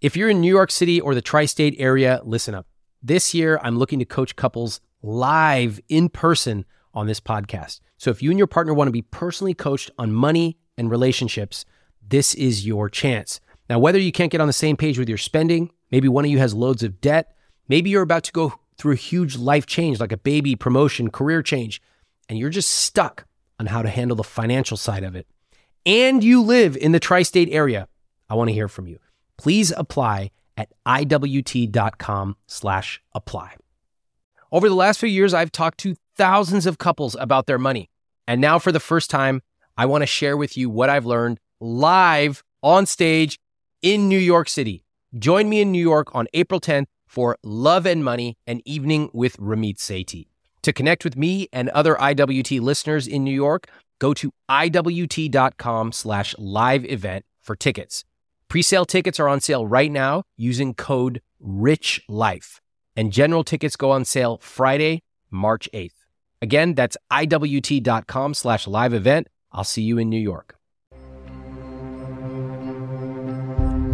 If you're in New York City or the tri state area, listen up. This year, I'm looking to coach couples live in person on this podcast. So if you and your partner want to be personally coached on money and relationships, this is your chance. Now, whether you can't get on the same page with your spending, maybe one of you has loads of debt, maybe you're about to go through a huge life change like a baby, promotion, career change, and you're just stuck on how to handle the financial side of it, and you live in the tri state area, I want to hear from you. Please apply at iwt.com slash apply. Over the last few years, I've talked to thousands of couples about their money. And now, for the first time, I want to share with you what I've learned live on stage in New York City. Join me in New York on April 10th for Love and Money, an evening with Ramit Sethi. To connect with me and other IWT listeners in New York, go to iwt.com slash live event for tickets. Presale tickets are on sale right now using code RICHLIFE. And general tickets go on sale Friday, March 8th. Again, that's iwt.com slash live event. I'll see you in New York.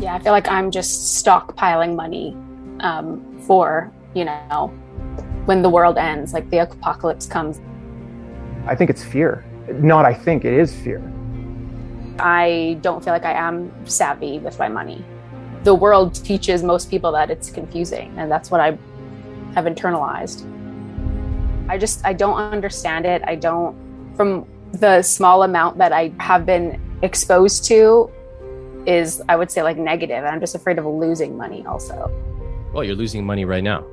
Yeah, I feel like I'm just stockpiling money um, for, you know, when the world ends, like the apocalypse comes. I think it's fear. Not I think, it is fear. I don't feel like I am savvy with my money. The world teaches most people that it's confusing, and that's what I have internalized. I just I don't understand it. I don't from the small amount that I have been exposed to is I would say like negative. I'm just afraid of losing money also. Well, you're losing money right now.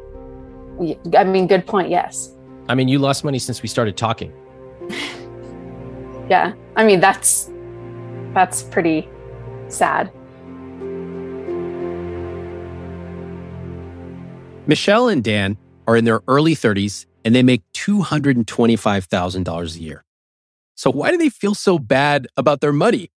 I mean, good point. Yes. I mean, you lost money since we started talking. yeah. I mean, that's that's pretty sad. Michelle and Dan are in their early 30s and they make $225,000 a year. So, why do they feel so bad about their money?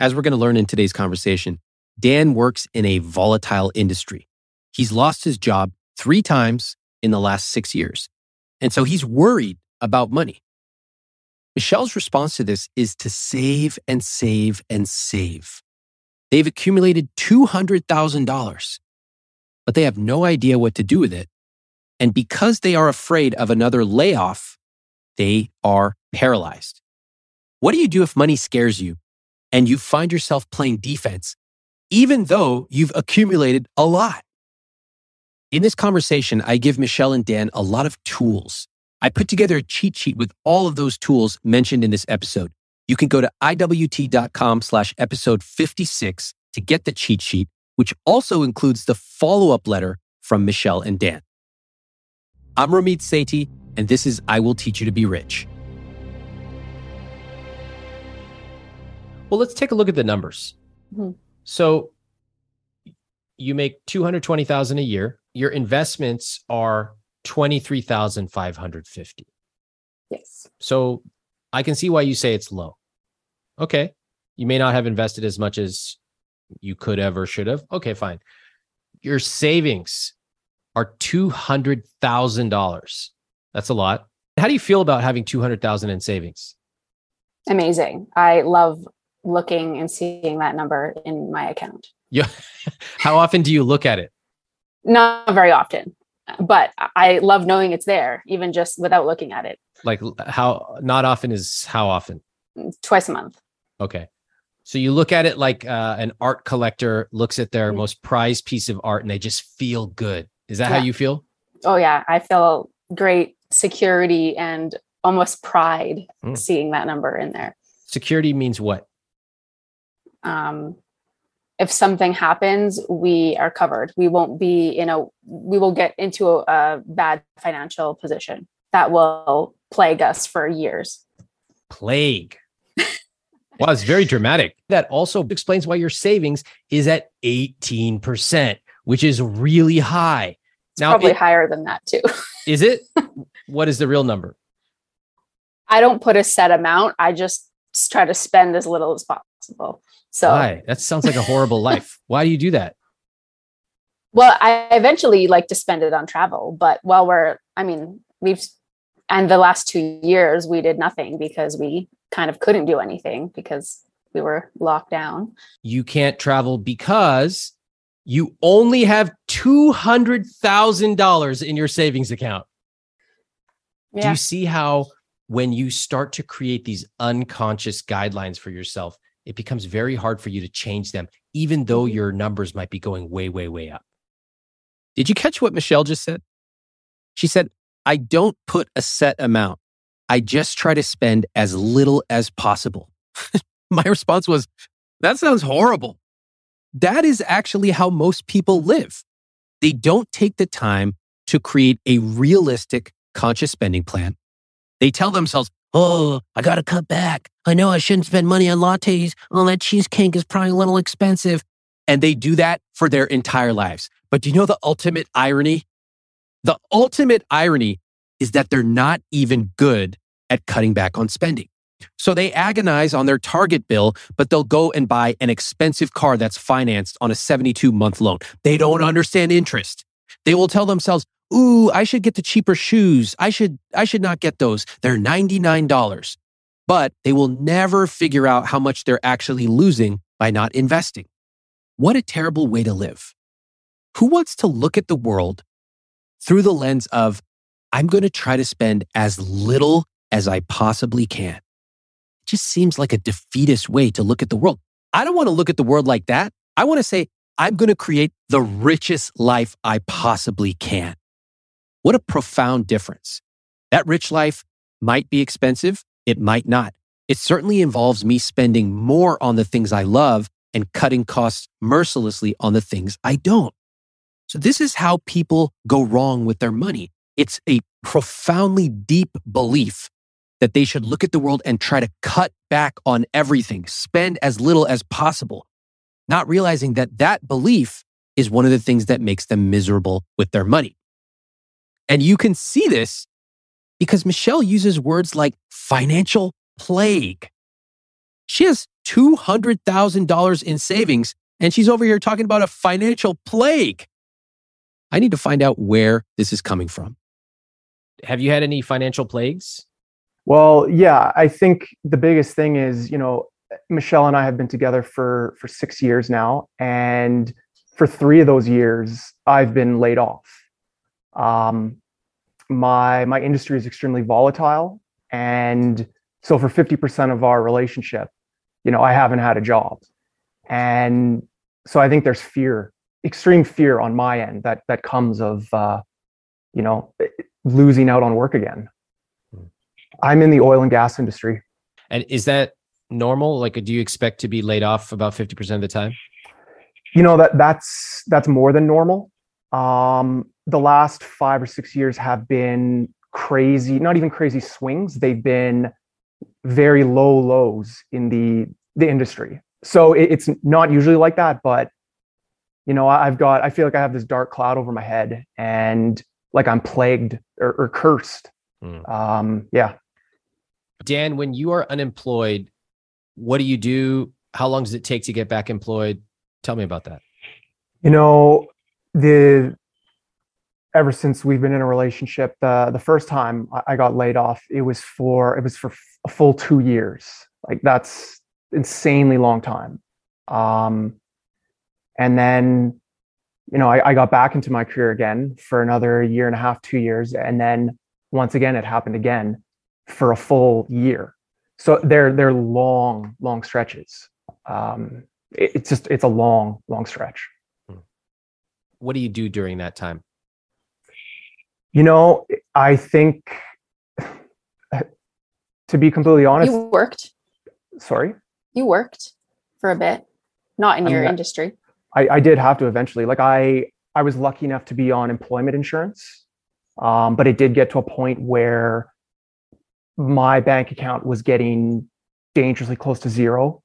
As we're going to learn in today's conversation, Dan works in a volatile industry. He's lost his job three times in the last six years. And so he's worried about money. Michelle's response to this is to save and save and save. They've accumulated $200,000, but they have no idea what to do with it. And because they are afraid of another layoff, they are paralyzed. What do you do if money scares you and you find yourself playing defense, even though you've accumulated a lot? In this conversation, I give Michelle and Dan a lot of tools. I put together a cheat sheet with all of those tools mentioned in this episode. You can go to iwt.com slash episode 56 to get the cheat sheet, which also includes the follow-up letter from Michelle and Dan. I'm Ramit Sethi, and this is I Will Teach You to Be Rich. Well, let's take a look at the numbers. Mm-hmm. So you make 220,000 a year your investments are 23,550. Yes. So I can see why you say it's low. Okay. You may not have invested as much as you could have or should have. Okay, fine. Your savings are $200,000. That's a lot. How do you feel about having 200,000 in savings? Amazing. I love looking and seeing that number in my account. Yeah. How often do you look at it? Not very often, but I love knowing it's there, even just without looking at it. Like how not often is how often? Twice a month. Okay. So you look at it like uh, an art collector looks at their mm-hmm. most prized piece of art and they just feel good. Is that yeah. how you feel? Oh yeah, I feel great security and almost pride mm. seeing that number in there. Security means what? Um, if something happens, we are covered. We won't be in a, we will get into a, a bad financial position that will plague us for years. Plague. wow, it's very dramatic. That also explains why your savings is at 18%, which is really high. It's now, probably it, higher than that too. is it? what is the real number? I don't put a set amount. I just try to spend as little as So why? That sounds like a horrible life. Why do you do that? Well, I eventually like to spend it on travel, but while we're, I mean, we've, and the last two years we did nothing because we kind of couldn't do anything because we were locked down. You can't travel because you only have $200,000 in your savings account. Yeah. Do you see how when you start to create these unconscious guidelines for yourself, it becomes very hard for you to change them, even though Mhm. your numbers might be going way, way, way up? Did you catch what Michelle just said? She said, I don't put a set amount. I just try to spend as little as possible. My response was, that sounds horrible. That is actually how most people live. They don't take the time to create a realistic conscious spending plan. They tell themselves, Oh, I got to cut back. I know I shouldn't spend money on lattes. Oh, that cheesecake is probably a little expensive. And they do that for their entire lives. But do you know the ultimate irony? The ultimate irony is that they're not even good at cutting back on spending. So they agonize on their target bill, but they'll go and buy an expensive car that's financed on a 72 month loan. They don't understand interest. They will tell themselves, "Ooh, I should get the cheaper shoes. I should I should not get those. They're $99." But they will never figure out how much they're actually losing by not investing. What a terrible way to live. Who wants to look at the world through the lens of I'm going to try to spend as little as I possibly can? It just seems like a defeatist way to look at the world. I don't want to look at the world like that. I want to say, I'm going to create the richest life I possibly can. What a profound difference. That rich life might be expensive. It might not. It certainly involves me spending more on the things I love and cutting costs mercilessly on the things I don't. So this is how people go wrong with their money. It's a profoundly deep belief that they should look at the world and try to cut back on everything, spend as little as possible, not realizing that that belief is one of the things that makes them miserable with their money. And you can see this because Michelle uses words like financial plague. She has $200,000 in savings and she's over here talking about a financial plague. I need to find out where this is coming from. Have you had any financial plagues? Well, yeah, I think the biggest thing is, you know, Michelle and I have been together for for 6 years now and for 3 of those years I've been laid off. Um my my industry is extremely volatile and so for 50% of our relationship, you know, I haven't had a job. And so I think there's fear, extreme fear on my end that that comes of uh you know, losing out on work again. I'm in the oil and gas industry. And is that normal? Like, do you expect to be laid off about 50% of the time? You know that that's that's more than normal. Um, the last five or six years have been crazy, not even crazy swings. They've been very low lows in the the industry. So it, it's not usually like that, but you know, I've got I feel like I have this dark cloud over my head and like I'm plagued or, or cursed. Mm. Um, yeah. Dan, when you are unemployed, what do you do? How long does it take to get back employed? Tell me about that. You know, the ever since we've been in a relationship, the the first time I got laid off, it was for it was for a full two years. Like that's insanely long time. Um, and then, you know, I, I got back into my career again for another year and a half, two years, and then once again it happened again for a full year. So they're they're long, long stretches. Um, it, it's just it's a long, long stretch. What do you do during that time? You know, I think to be completely honest, You worked. sorry, You worked for a bit, not in I'm your not- industry. I, I did have to eventually. Like I I was lucky enough to be on employment insurance, um, but it did get to a point where my bank account was getting dangerously close to zero.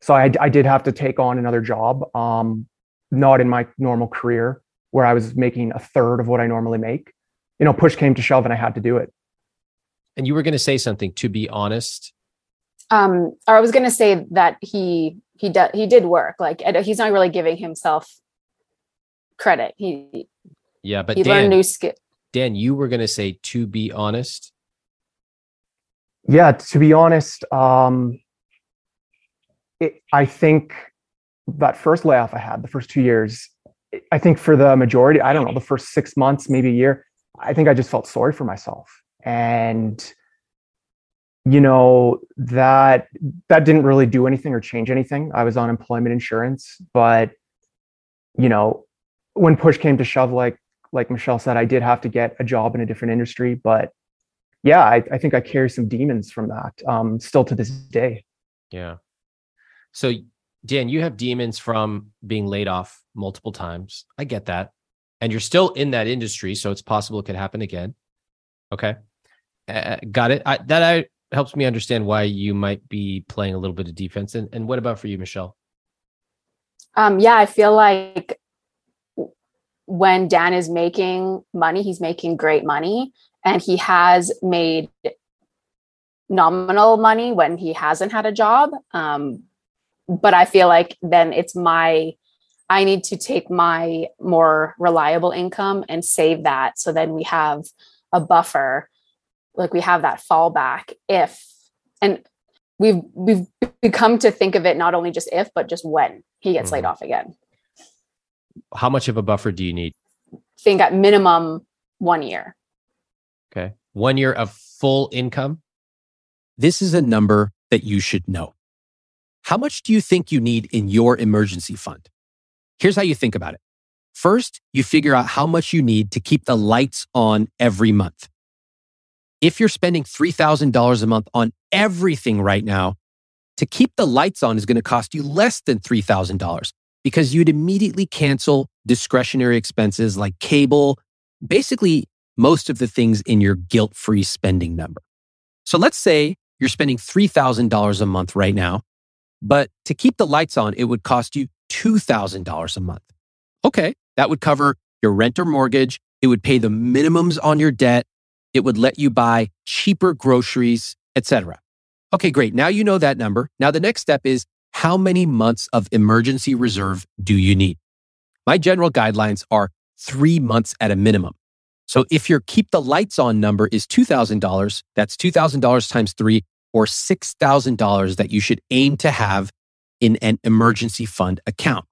So I, I did have to take on another job, um, not in my normal career, where I was making a third of what I normally make. You know, push came to shove, and I had to do it. And you were going to say something, to be honest. Um, or I was gonna say that he he did he did work. Like he's not really giving himself credit. He Yeah, but he learned Dan, new skill. Dan, you were going to say, to be honest. Yeah, to be honest, um, it, I think that first layoff I had, the first two years, I think for the majority, I don't know, the first six months, maybe a year, I think I just felt sorry for myself. And you know that that didn't really do anything or change anything. I was on employment insurance but you know when push came to shove like like michelle said i did have to get a job in a different industry but yeah i, I think i carry some demons from that um still to this day. Yeah. So dan you have demons from being laid off multiple times. I get that and you're still in that industry so it's possible it could happen again okay uh, got it I, that i helps me understand why you might be playing a little bit of defense. And, and what about for you, Michelle? Um, yeah, I feel like when Dan is making money, he's making great money, and he has made nominal money when he hasn't had a job. Um, but I feel like then it's my I need to take my more reliable income and save that. So then we have a buffer. Like we have that fallback if and we've we've become to think of it not only just if but just when he gets mm-hmm. laid off again. How much of a buffer do you need? Think at minimum one year. Okay. One year of full income? This is a number that you should know. How much do you think you need in your emergency fund here's how you think about it first you figure out how much you need to keep the lights on every month if you're spending $3,000 a month on everything right now, to keep the lights on is going to cost you less than $3,000 because you'd immediately cancel discretionary expenses like cable, basically most of the things in your guilt free spending number. So let's say you're spending $3,000 a month right now, but to keep the lights on, it would cost you $2,000 a month. Okay, that would cover your rent or mortgage. It would pay the minimums on your debt it would let you buy cheaper groceries, etc. Okay, great. Now you know that number. Now the next step is how many months of emergency reserve do you need? My general guidelines are three months at a minimum. So if your keep the lights on number is $2,000, that's $2,000 times three or $6,000 that you should aim to have in an emergency fund account.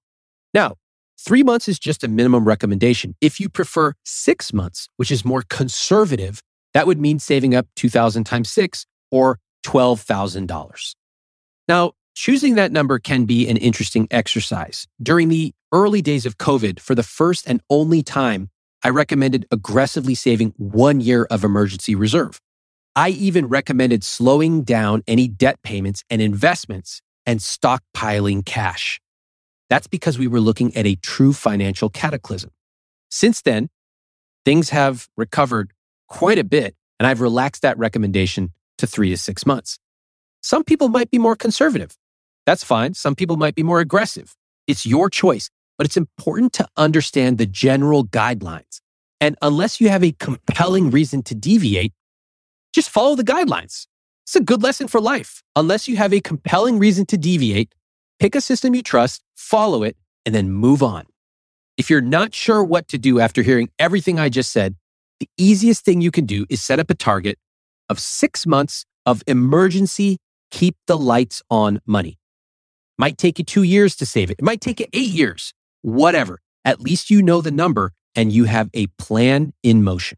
Now, three months is just a minimum recommendation. If you prefer six months, which is more conservative, that would mean saving up 2000 times 6 or $12,000. Now, choosing that number can be an interesting exercise. During the early days of COVID, for the first and only time, I recommended aggressively saving one year of emergency reserve. I even recommended slowing down any debt payments and investments and stockpiling cash. That's because we were looking at a true financial cataclysm. Since then, things have recovered quite a bit, and I've relaxed that recommendation to three to six months. Some people might be more conservative. That's fine. Some people might be more aggressive. It's your choice, but it's important to understand the general guidelines. And unless you have a compelling reason to deviate, just follow the guidelines. It's a good lesson for life. Unless you have a compelling reason to deviate, pick a system you trust, follow it, and then move on. If you're not sure what to do after hearing everything I just said, the easiest thing you can do is set up a target of six months of emergency keep the lights on money. Might take you two years to save it. It might take you eight years, whatever. At least you know the number and you have a plan in motion.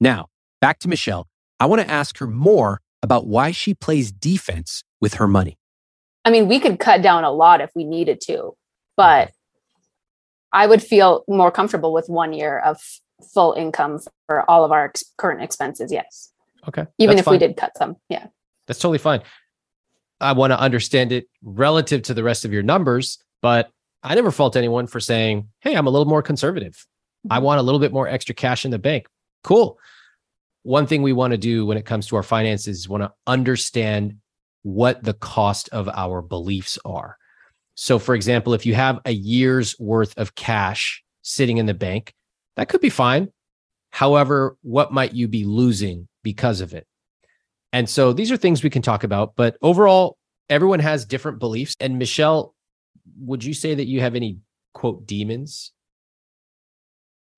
Now, back to Michelle. I want to ask her more about why she plays defense with her money. I mean, we could cut down a lot if we needed to, but I would feel more comfortable with one year of full income for all of our ex- current expenses. Yes. Okay. Even if fine. we did cut some. Yeah. That's totally fine. I want to understand it relative to the rest of your numbers, but I never fault anyone for saying, Hey, I'm a little more conservative. Mm-hmm. I want a little bit more extra cash in the bank. Cool. One thing we want to do when it comes to our finances is want to understand what the cost of our beliefs are. So, for example, if you have a year's worth of cash sitting in the bank, that could be fine. However, what might you be losing because of it? And so these are things we can talk about, but overall, everyone has different beliefs. And Michelle, would you say that you have any quote demons?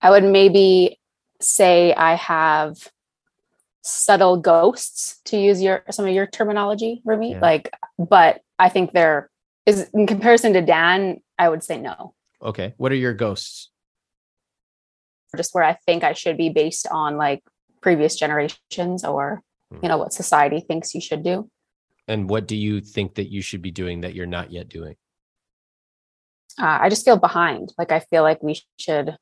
I would maybe say I have subtle ghosts to use your some of your terminology, Ramit. Yeah. Like, but I think they're is in comparison to Dan, I would say no. Okay. What are your ghosts? just where I think I should be based on like previous generations or Hmm. you know what society thinks you should do. And what do you think that you should be doing that you're not yet doing? Uh, I just feel behind. Like I feel like we should.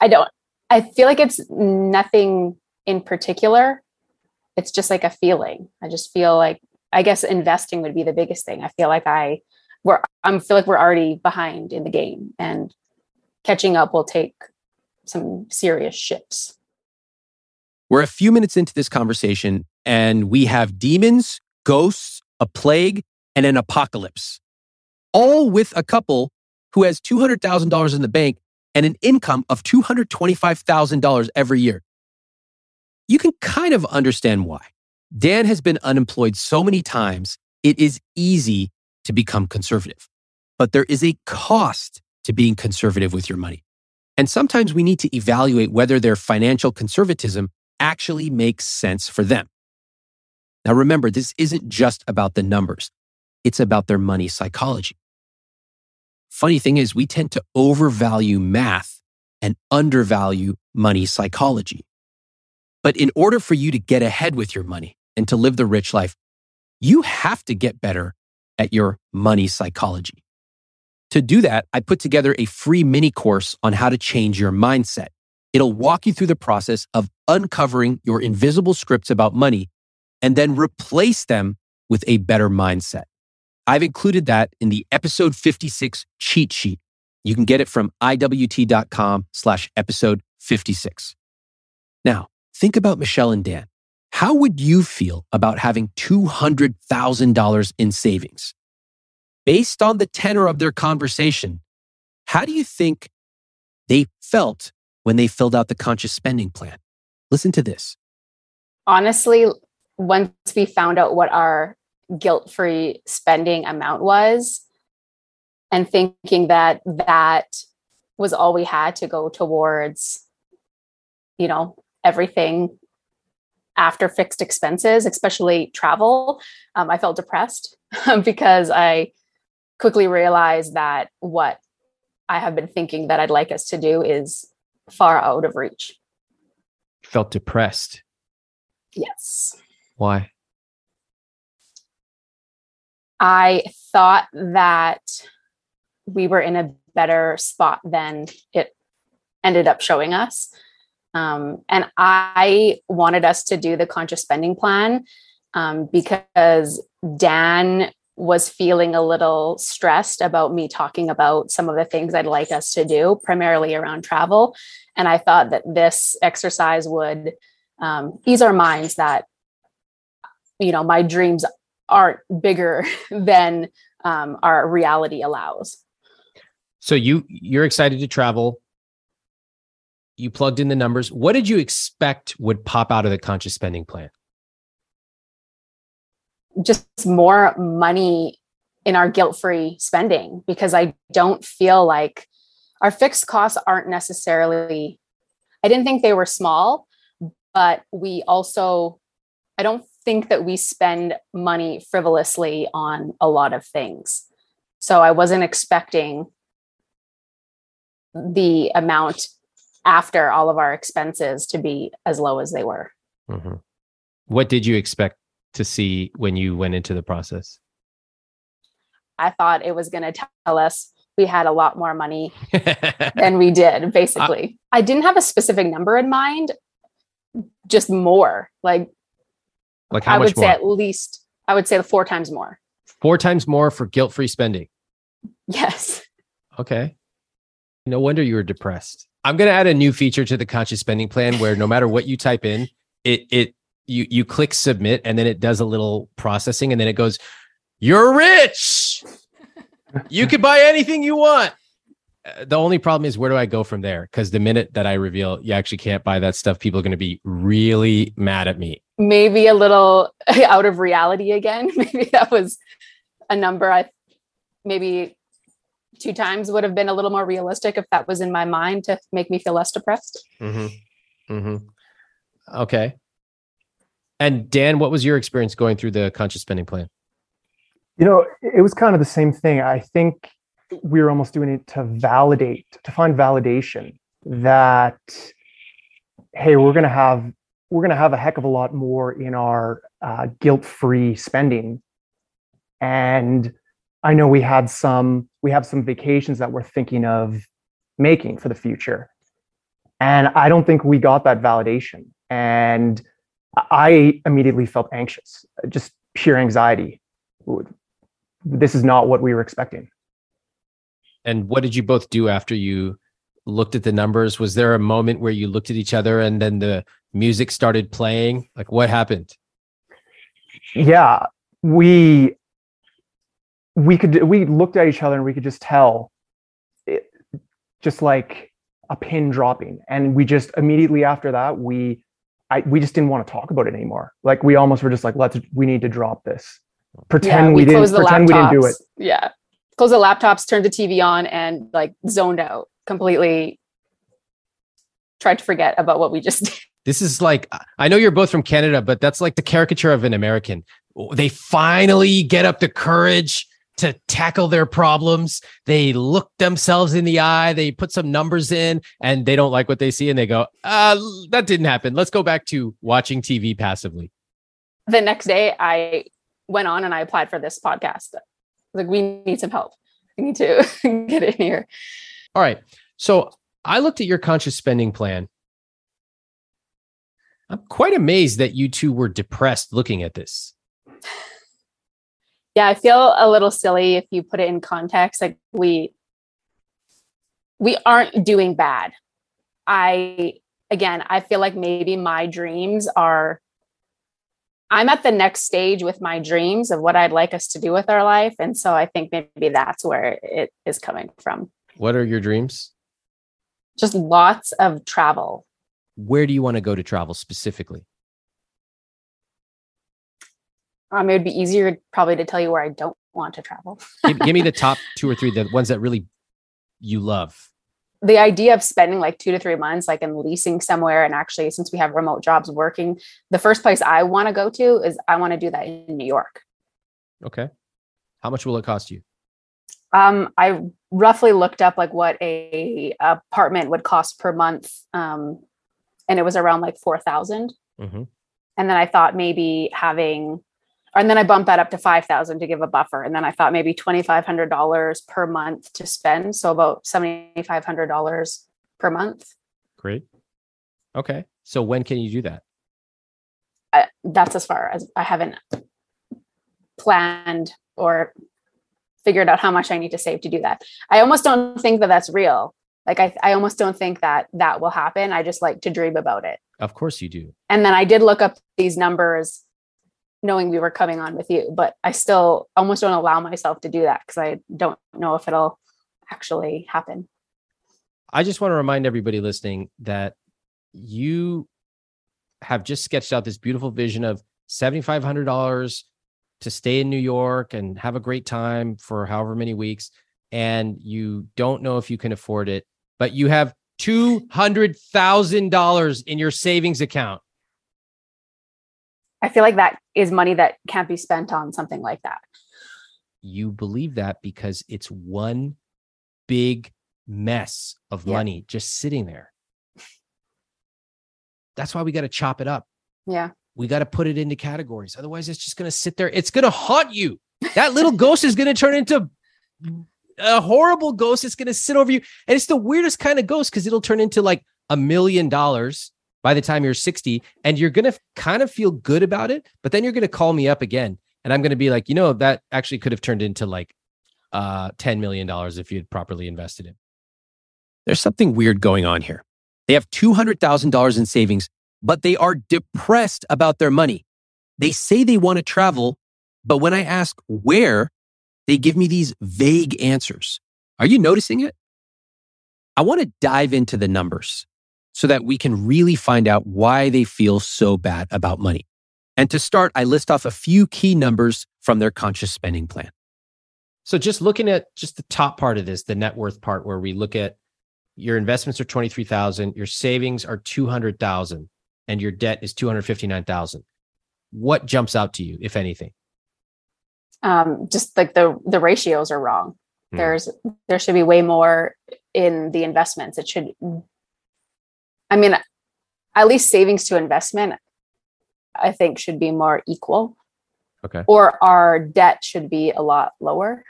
I don't. I feel like it's nothing in particular. It's just like a feeling. I just feel like I guess investing would be the biggest thing. I feel like I we're I'm feel like we're already behind in the game and catching up will take some serious shifts. We're a few minutes into this conversation and we have demons, ghosts, a plague, and an apocalypse, all with a couple who has $200,000 in the bank and an income of $225,000 every year. You can kind of understand why. Dan has been unemployed so many times, it is easy to become conservative. But there is a cost to being conservative with your money. And sometimes we need to evaluate whether their financial conservatism actually makes sense for them. Now, remember, this isn't just about the numbers, it's about their money psychology. Funny thing is, we tend to overvalue math and undervalue money psychology. But in order for you to get ahead with your money and to live the rich life, you have to get better at your money psychology. To do that, I put together a free mini course on how to change your mindset. It'll walk you through the process of uncovering your invisible scripts about money and then replace them with a better mindset. I've included that in the episode 56 cheat sheet. You can get it from iwt.com slash episode 56. Now, think about Michelle and Dan. How would you feel about having $200,000 in savings? Based on the tenor of their conversation, how do you think they felt when they filled out the conscious spending plan? Listen to this. Honestly, once we found out what our guilt-free spending amount was and thinking that that was all we had to go towards you know everything after fixed expenses especially travel um, i felt depressed because i quickly realized that what i have been thinking that i'd like us to do is far out of reach Felt depressed. yes Why? I thought that we were in a better spot than it ended up showing us. Um, and I wanted us to do the conscious spending plan um, because Dan was feeling a little stressed about me talking about some of the things I'd like us to do, primarily around travel. And I thought that this exercise would um, ease our minds that, you know, my dreams aren't bigger than um, our reality allows. So you you're excited to travel. You plugged in the numbers. What did you expect would pop out of the conscious spending plan? Just more money in our guilt free spending because I don't feel like our fixed costs aren't necessarily, I didn't think they were small, but we also, I don't think that we spend money frivolously on a lot of things. So I wasn't expecting the amount after all of our expenses to be as low as they were. Mhm. What did you expect to see when you went into the process? I thought it was going to tell us we had a lot more money than we did, basically. I didn't have a specific number in mind, just more. Like, like how I would more? say at least, I would say the four times more. Four times more for guilt-free spending. Yes. Okay. No wonder you were depressed. I'm going to add a new feature to the conscious spending plan where no matter what you type in, it it you you click submit and then it does a little processing and then it goes, "You're rich. You can buy anything you want." Uh, The only problem is where do I go from there? Because the minute that I reveal you actually can't buy that stuff, people are going to be really mad at me. Maybe a little out of reality again. Maybe that was a number I maybe two times would have been a little more realistic if that was in my mind to make me feel less depressed. Mm-hmm. Mm-hmm. Okay. And Dan, what was your experience going through the conscious spending plan? You know, it was kind of the same thing. I think we were almost doing it to validate, to find validation that, hey, we're going to have we're going to have a heck of a lot more in our uh, guilt-free spending. And i know we had some we have some vacations that we're thinking of making for the future. And i don't think we got that validation. And i immediately felt anxious just pure anxiety. This is not what we were expecting and what did you both do after you looked at the numbers? Was there a moment where you looked at each other and then the music started playing? Like what happened? Yeah we we could we looked at each other and we could just tell it, just like a pin dropping. And we just immediately after that we I, we just didn't want to talk about it anymore. Like we almost were just like let's we need to drop this. Pretend yeah, we, we didn't pretend we didn't do it. yeah close the laptops turned the tv on and like zoned out completely tried to forget about what we just did this is like I know you're both from Canada, but that's like the caricature of an American. They finally get up the courage to tackle their problems. They look themselves in the eye, they put some numbers in, and they don't like what they see, and they go, uh, that didn't happen. Let's go back to watching TV passively. The next day, I went on and I applied for this podcast. Like, we need some help. We need to get in here. All right. So I looked at your conscious spending plan I'm quite amazed that you two were depressed looking at this. Yeah, I feel a little silly if you put it in context. Like we we aren't doing bad. I again, I feel like maybe my dreams are I'm at the next stage with my dreams of what I'd like us to do with our life. And so I think maybe that's where it is coming from. What are your dreams? Just lots of travel where do you want to go to travel specifically? Um, it would be easier probably to tell you where I don't want to travel. give, give me the top two or three, the ones that really you love. The idea of spending like two to three months, like in leasing somewhere, and actually, since we have remote jobs working, the first place I want to go to is I want to do that in New York. Okay. How much will it cost you? Um, I roughly looked up like what a apartment would cost per month um, and it was around like 4,000. Mm-hmm. And then I thought maybe having, and then I bumped that up to 5,000 to give a buffer. And then I thought maybe $2,500 per month to spend. So about $7,500 per month. Great. Okay. So when can you do that? I, that's as far as I haven't planned or figured out how much I need to save to do that. I almost don't think that that's real like I, I almost don't think that that will happen i just like to dream about it of course you do and then i did look up these numbers knowing we were coming on with you but i still almost don't allow myself to do that because i don't know if it'll actually happen i just want to remind everybody listening that you have just sketched out this beautiful vision of $7500 to stay in new york and have a great time for however many weeks and you don't know if you can afford it but you have $200,000 in your savings account. I feel like that is money that can't be spent on something like that. You believe that because it's one big mess of yeah. money just sitting there. That's why we got to chop it up. Yeah. We got to put it into categories. Otherwise, it's just going to sit there. It's going to haunt you. That little ghost is going to turn into a horrible ghost It's going to sit over you. And it's the weirdest kind of ghost because it'll turn into like a million dollars by the time you're 60 and you're going to kind of feel good about it. But then you're going to call me up again and I'm going to be like, you know, that actually could have turned into like uh, $10 million if you had properly invested it. There's something weird going on here. They have $200,000 in savings, but they are depressed about their money. They say they want to travel, but when I ask where, they give me these vague answers. Are you noticing it? I want to dive into the numbers so that we can really find out why they feel so bad about money. And to start, I list off a few key numbers from their conscious spending plan. So just looking at just the top part of this, the net worth part where we look at your investments are 23,000, your savings are 200,000 and your debt is 259,000. What jumps out to you if anything? um, just like the the ratios are wrong. There's there should be way more in the investments. It should I mean at least savings to investment I think should be more equal. Okay. Or our debt should be a lot lower.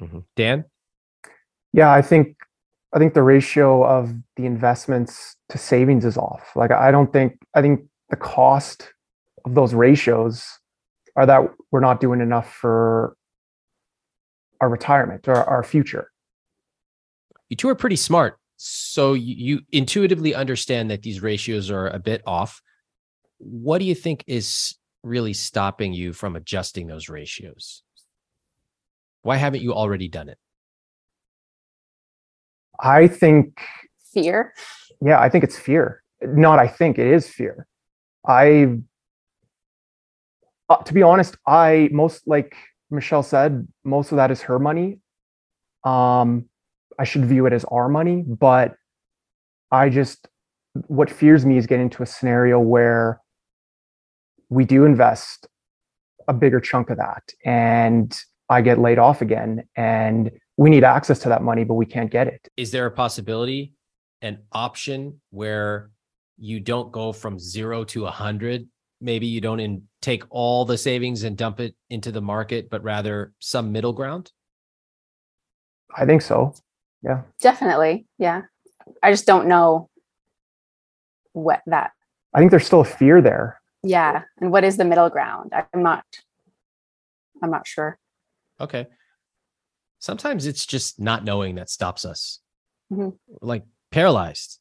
Mhm. Dan? Yeah, I think I think the ratio of the investments to savings is off. Like I don't think I think the cost of those ratios are that we're not doing enough for our retirement or our future. You two are pretty smart. So you, you intuitively understand that these ratios are a bit off. What do you think is really stopping you from adjusting those ratios? Why haven't you already done it? I think Fear. yeah, I think it's fear. Not I think it is fear. I uh, to be honest, I most like Michelle said, most of that is her money. Um I should view it as our money, but I just what fears me is getting into a scenario where we do invest a bigger chunk of that and I get laid off again and we need access to that money but we can't get it. Is there a possibility, an option where you don't go from zero to a hundred? Maybe you don't in, take all the savings and dump it into the market, but rather some middle ground? I think so. Definitely. Yeah. I just don't know what that I think there's still a fear there. yeah. And what is the middle ground? I'm not I'm not sure. Okay. Sometimes it's just not knowing that stops us. Mhm. Like paralyzed.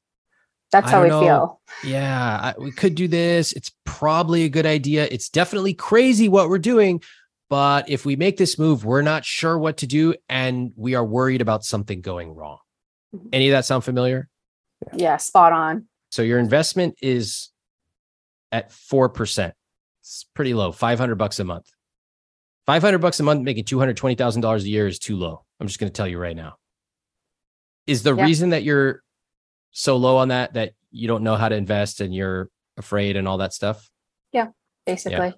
That's I how we know. feel. Yeah, I, we could do this. It's probably a good idea. It's definitely crazy what we're doing. But if we make this move, we're not sure what to do and we are worried about something going wrong. Mhm. Any of that sound familiar? Yeah, spot on. So your investment is at 4%. It's pretty low, 500 bucks a month. 500 bucks a month making $220,000 a year is too low. I'm just going to tell you right now. Is the Yeah. reason that you're so low on that that you don't know how to invest and you're afraid and all that stuff? Yeah, basically.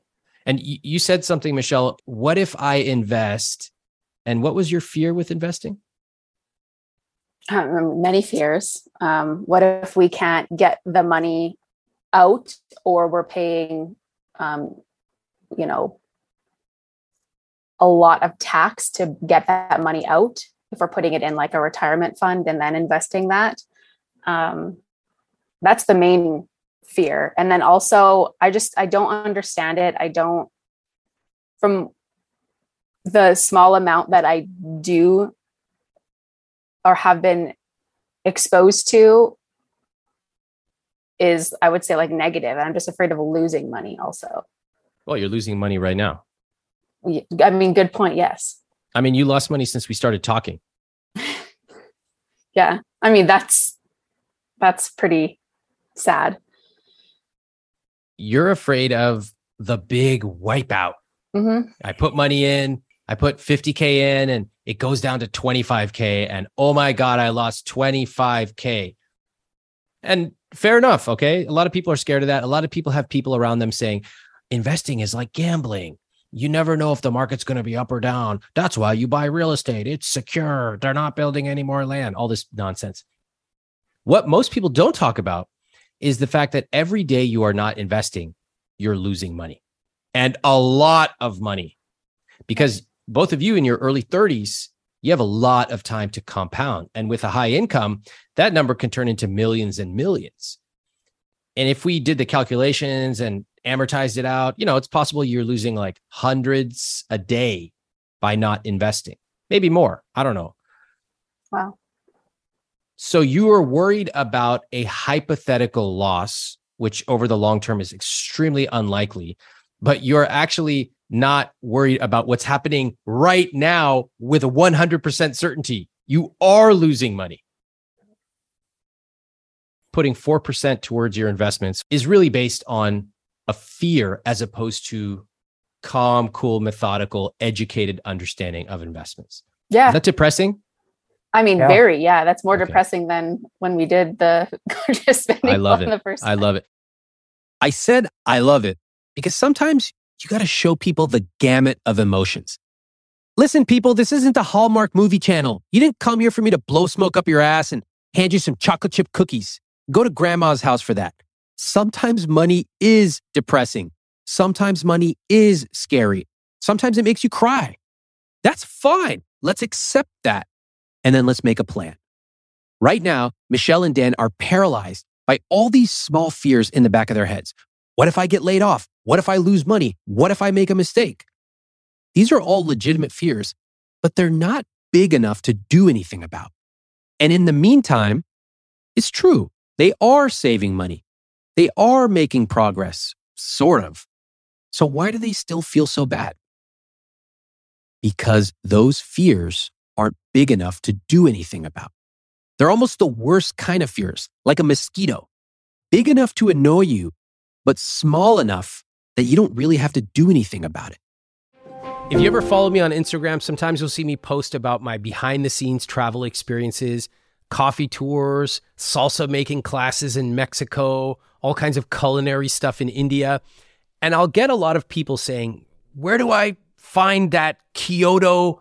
And y- you said something, Michelle. What if I invest? And what was your fear with investing? Um, many fears. Um, what if we can't get the money out or we're paying um, you know a lot of tax to get that money out if we're putting it in like a retirement fund and then investing that um, that's the main fear. And then also i just i don't understand it. I don't from the small amount that i do or have been exposed to is i would say like negative. And i'm just afraid of losing money also. Well, you're losing money right now. I mean good point yes. I mean, you lost money since we started talking. yeah. I mean that's that's pretty sad You're afraid of the big wipeout. hmm I put money in, I put 50K in, and it goes down to 25K. And oh my God, I lost 25K. And fair enough. Okay. A lot of people are scared of that. A lot of people have people around them saying investing is like gambling. You never know if the market's going to be up or down. That's why you buy real estate. It's secure. They're not building any more land. All this nonsense. What most people don't talk about is the fact that every day you are not investing, you're losing money and a lot of money because both of you in your early 30s, you have a lot of time to compound. And with a high income, that number can turn into millions and millions. And if we did the calculations and amortized it out, you know, it's possible you're losing like hundreds a day by not investing, maybe more. I don't know. wow So you are worried about a hypothetical loss, which over the long term is extremely unlikely, but you're actually not worried about what's happening right now with a 100% certainty. You are losing money. Putting 4% towards your investments is really based on a fear as opposed to calm, cool, methodical, educated understanding of investments. yeah Is that depressing? I mean Yeah. very yeah that's more Okay. depressing than when we did the conscious spending I love on it. the first I love it. I said I love it because sometimes you got to show people the gamut of emotions. Listen, people, this isn't the Hallmark movie channel. You didn't come here for me to blow smoke up your ass and hand you some chocolate chip cookies. Go to grandma's house for that. Sometimes money is depressing. Sometimes money is scary. Sometimes it makes you cry. That's fine. Let's accept that. And then let's make a plan. Right now, Michelle and Dan are paralyzed by all these small fears in the back of their heads. What if I get laid off? What if I lose money? What if I make a mistake? These are all legitimate fears, but they're not big enough to do anything about. And in the meantime, it's true. They are saving money. They are making progress, sort of. So why do they still feel so bad? Because those fears aren't big enough to do anything about. They're almost the worst kind of fears, like a mosquito, big enough to annoy you, but small enough that you don't really have to do anything about it. If you ever follow me on Instagram, sometimes you'll see me post about my behind the scenes travel experiences, coffee tours, salsa making classes in Mexico, all kinds of culinary stuff in India. And I'll get a lot of people saying, Where do I find that Kyoto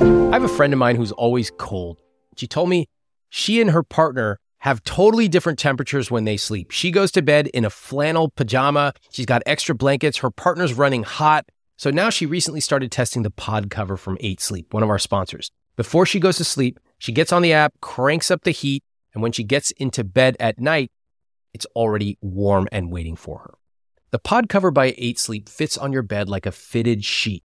I have a friend of mine who's always cold. She told me she and her partner have totally different temperatures when they sleep. She goes to bed in a flannel pajama. She's got extra blankets. Her partner's running hot. So now she recently started testing the pod cover from 8 Sleep, one of our sponsors. Before she goes to sleep, she gets on the app, cranks up the heat, and when she gets into bed at night, it's already warm and waiting for her. The pod cover by 8 Sleep fits on your bed like a fitted sheet,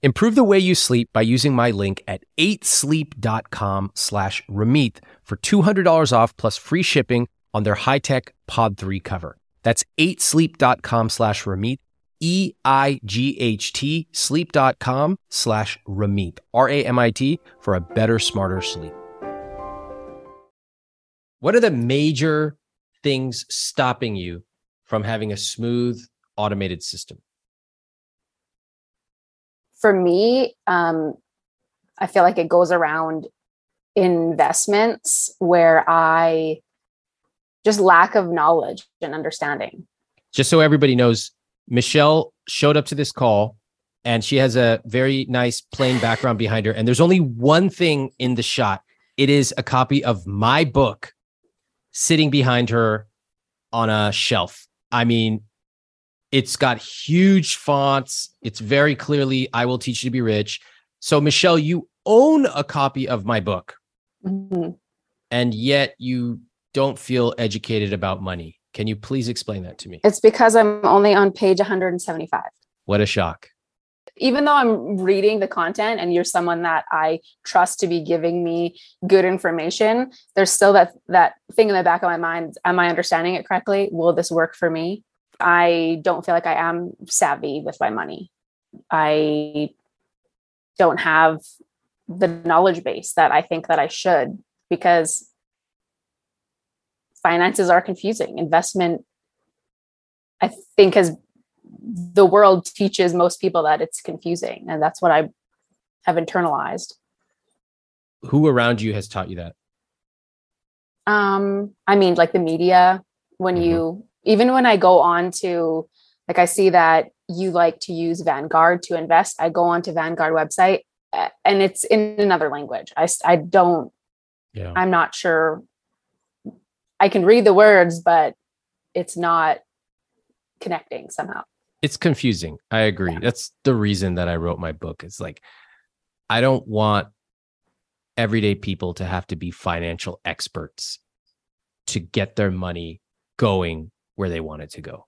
Improve the way you sleep by using my link at 8sleep.com slash Ramit for $200 off plus free shipping on their high-tech Pod 3 cover. That's 8sleep.com slash Ramit, E-I-G-H-T, sleep.com slash Ramit, R-A-M-I-T, for a better, smarter sleep. What are the major things stopping you from having a smooth, automated system? For me, um, I feel like it goes around investments where I just lack of knowledge and understanding. Just so everybody knows, Michelle showed up to this call and she has a very nice plain background behind her. And there's only one thing in the shot it is a copy of my book sitting behind her on a shelf. I mean, it's got huge fonts. It's very clearly, I will teach you to be rich. So, Michelle, you own a copy of my book, mm-hmm. and yet you don't feel educated about money. Can you please explain that to me? It's because I'm only on page 175. What a shock. Even though I'm reading the content and you're someone that I trust to be giving me good information, there's still that that thing in the back of my mind, am I understanding it correctly? Will this work for me? I don't feel like I am savvy with my money. I don't have the knowledge base that I think that I should because finances are confusing. Investment, I think, has the world teaches most people that it's confusing, and that's what I have internalized. Who around you has taught you that? Um, I mean, like the media, when mm-hmm. you even when I go on to like I see that you like to use Vanguard to invest, I go on to Vanguard website and it's in another language. I I don't yeah. I'm not sure I can read the words but it's not connecting somehow. It's confusing. I agree. Yeah. That's the reason that I wrote my book. It's like I don't want everyday people to have to be financial experts to get their money going where they wanted to go.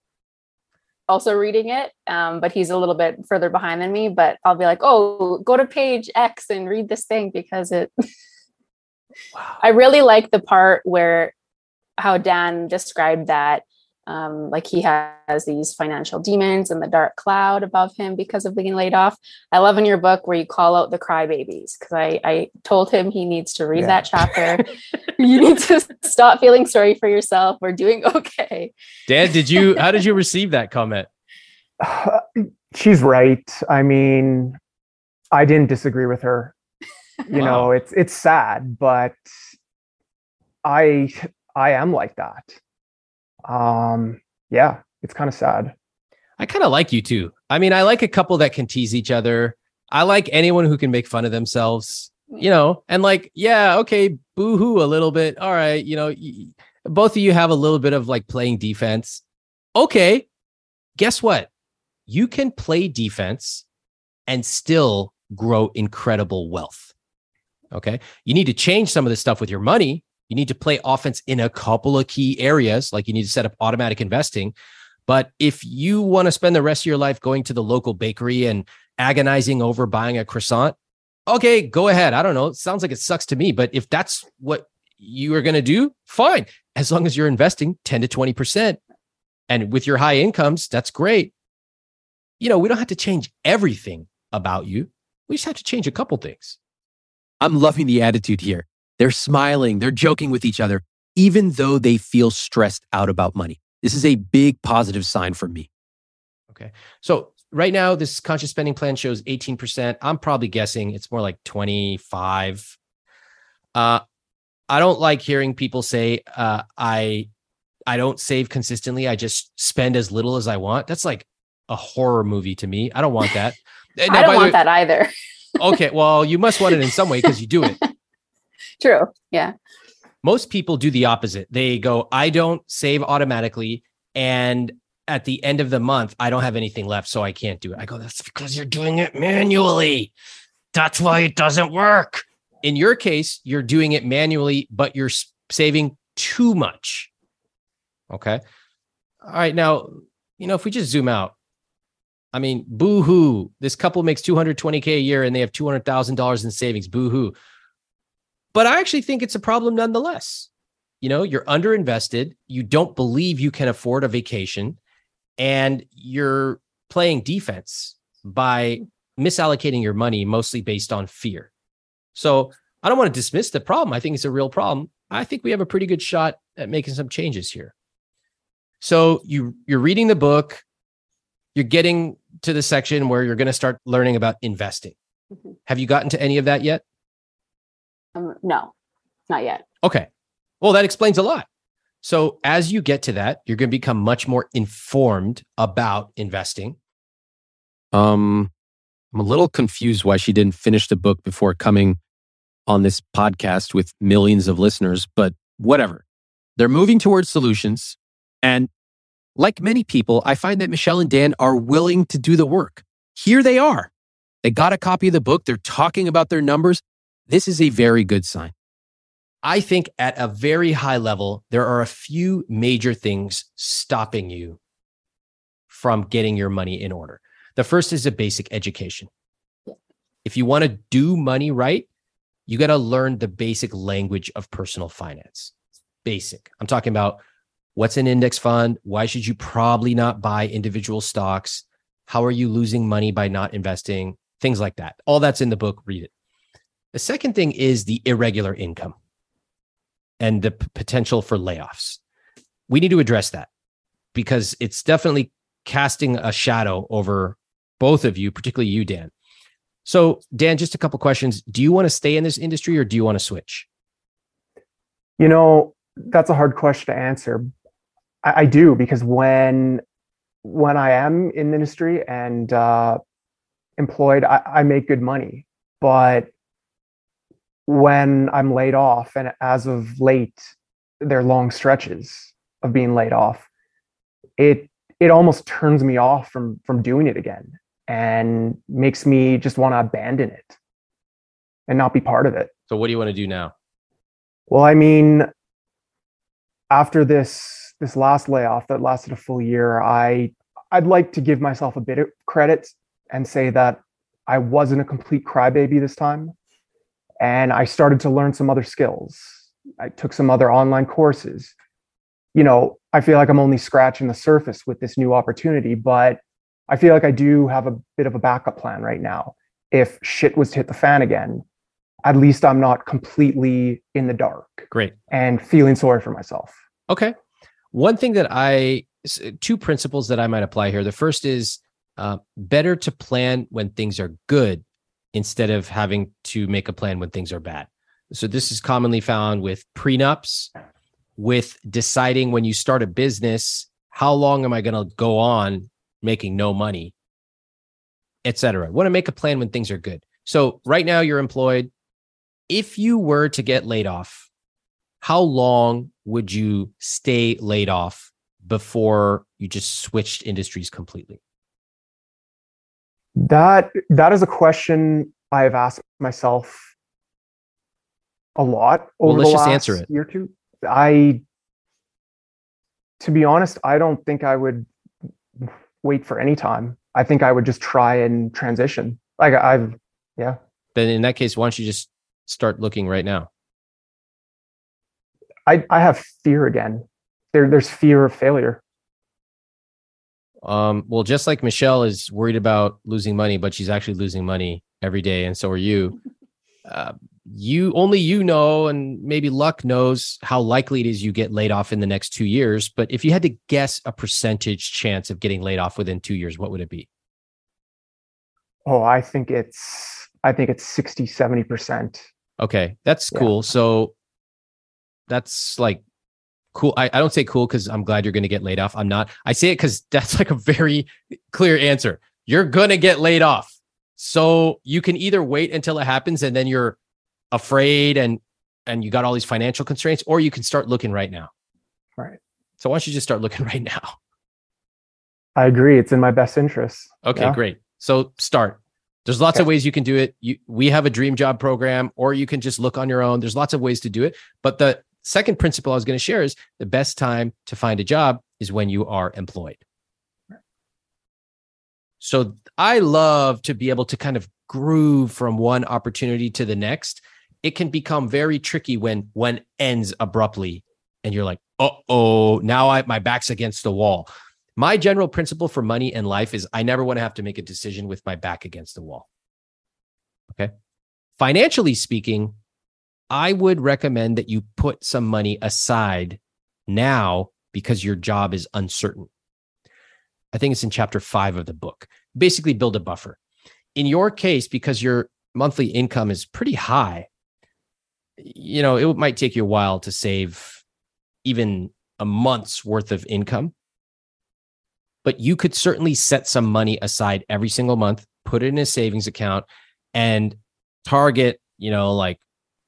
Also reading it, um, but he's a little bit further behind than me. But I'll be like, "Oh, go to page X and read this thing because it." wow. I really like the part where how Dan described that um, like he has these financial demons and the dark cloud above him because of being laid off. I love in your book where you call out the crybabies because I, I told him he needs to read yeah. that chapter. you need to stop feeling sorry for yourself. We're doing okay. Dad, did you? How did you receive that comment? Uh, she's right. I mean, I didn't disagree with her. You wow. know, it's it's sad, but I I am like that um, yeah, it's kind of sad. I kind of like you too. I mean, I like a couple that can tease each other. I like anyone who can make fun of themselves, you know, and like, yeah, okay, boo hoo a little bit. All right, you know, y- both of you have a little bit of like playing defense. Okay, guess what? You can play defense and still grow incredible wealth. Okay. You need to change some of the stuff with your money, you need to play offense in a couple of key areas, like you need to set up automatic investing. But if you want to spend the rest of your life going to the local bakery and agonizing over buying a croissant, okay, go ahead. I don't know. It sounds like it sucks to me, but if that's what you are going to do, fine. As long as you're investing 10 to 20%. And with your high incomes, that's great. You know, we don't have to change everything about you. We just have to change a couple things. I'm loving the attitude here. They're smiling, they're joking with each other, even though they feel stressed out about money. This is a big positive sign for me. Okay. So right now, this conscious spending plan shows 18%. I'm probably guessing it's more like 25. Uh, I don't like hearing people say, uh, I I don't save consistently. I just spend as little as I want. That's like a horror movie to me. I don't want that. Now, I don't want way, that either. okay, well, you must want it in some way because you do it. True. Yeah. Most people do the opposite. They go, I don't save automatically. And at the end of the month, I don't have anything left, so I can't do it. I go, that's because you're doing it manually. That's why it doesn't work. In your case, you're doing it manually, but you're saving too much. Okay. All right. Now, you know, if we just zoom out, I mean, boo hoo. This couple makes 220K a year and they have $200,000 in savings. Boo hoo. But I actually think it's a problem nonetheless. You know, you're underinvested, you don't believe you can afford a vacation, and you're playing defense by misallocating your money mostly based on fear. So I don't want to dismiss the problem. I think it's a real problem. I think we have a pretty good shot at making some changes here. So you you're reading the book, you're getting to the section where you're going to start learning about investing. Mm-hmm. Have you gotten to any of that yet? Um, no, not yet. Okay. Well, that explains a lot. So as you get to that, you're going to become much more informed about investing. Um, I'm a little confused why she didn't finish the book before coming on this podcast with millions of listeners, but whatever. They're moving towards solutions. And like many people, I find that Michelle and Dan are willing to do the work. Here they are. They got a copy of the book. They're talking about their numbers. This is a very good sign. I think at a very high level, there are a few major things stopping you from getting your money in order. The first is a basic education. If you want to do money right, you got to learn the basic language of personal finance. Basic. I'm talking about what's an index fund? Why should you probably not buy individual stocks? How are you losing money by not investing? Things like that. All that's in the book. Read it. The second thing is the irregular income and the p- potential for layoffs. We need to address that because it's definitely casting a shadow over both of you, particularly you, Dan. So, Dan, just a couple questions. Do you want to stay in this industry or do you want to switch? You know, that's a hard question to answer. I, I do because when when I am in industry and uh, employed, I, I make good money. But when I'm laid off, and as of late, there are long stretches of being laid off, it it almost turns me off from from doing it again and makes me just want to abandon it and not be part of it. So what do you want to do now? Well, I mean, after this this last layoff that lasted a full year, I I'd like to give myself a bit of credit and say that I wasn't a complete crybaby this time. And I started to learn some other skills. I took some other online courses. You know, I feel like I'm only scratching the surface with this new opportunity, but I feel like I do have a bit of a backup plan right now. If shit was to hit the fan again, at least I'm not completely in the dark. Great. And feeling sorry for myself. Okay. One thing that I, two principles that I might apply here. The first is uh, better to plan when things are good instead of having to make a plan when things are bad. So this is commonly found with prenups, with deciding when you start a business, how long am I going to go on making no money, etc. Want to make a plan when things are good. So right now you're employed. If you were to get laid off, how long would you stay laid off before you just switched industries completely? That that is a question I have asked myself a lot over well, let's the just last answer it. year or two. I to be honest, I don't think I would wait for any time. I think I would just try and transition. Like I've yeah. Then in that case, why don't you just start looking right now? I I have fear again. There there's fear of failure. Um, well, just like Michelle is worried about losing money, but she's actually losing money every day, and so are you. Uh, you only you know, and maybe luck knows how likely it is you get laid off in the next two years. But if you had to guess a percentage chance of getting laid off within two years, what would it be? Oh, I think it's I think it's 60, 70 percent. Okay, that's cool. Yeah. So that's like cool. I, I don't say cool because I'm glad you're going to get laid off. I'm not. I say it because that's like a very clear answer. You're going to get laid off. So you can either wait until it happens and then you're afraid and and you got all these financial constraints, or you can start looking right now. Right. So why don't you just start looking right now? I agree. It's in my best interest. Okay, yeah. great. So start. There's lots okay. of ways you can do it. You, we have a dream job program, or you can just look on your own. There's lots of ways to do it. But the second principle I was going to share is the best time to find a job is when you are employed. So I love to be able to kind of groove from one opportunity to the next. It can become very tricky when one ends abruptly and you're like, "Uh-oh, now I my back's against the wall." My general principle for money and life is I never want to have to make a decision with my back against the wall. Okay? Financially speaking, I would recommend that you put some money aside now because your job is uncertain. I think it's in chapter five of the book. Basically, build a buffer. In your case, because your monthly income is pretty high, you know, it might take you a while to save even a month's worth of income. But you could certainly set some money aside every single month, put it in a savings account, and target, you know, like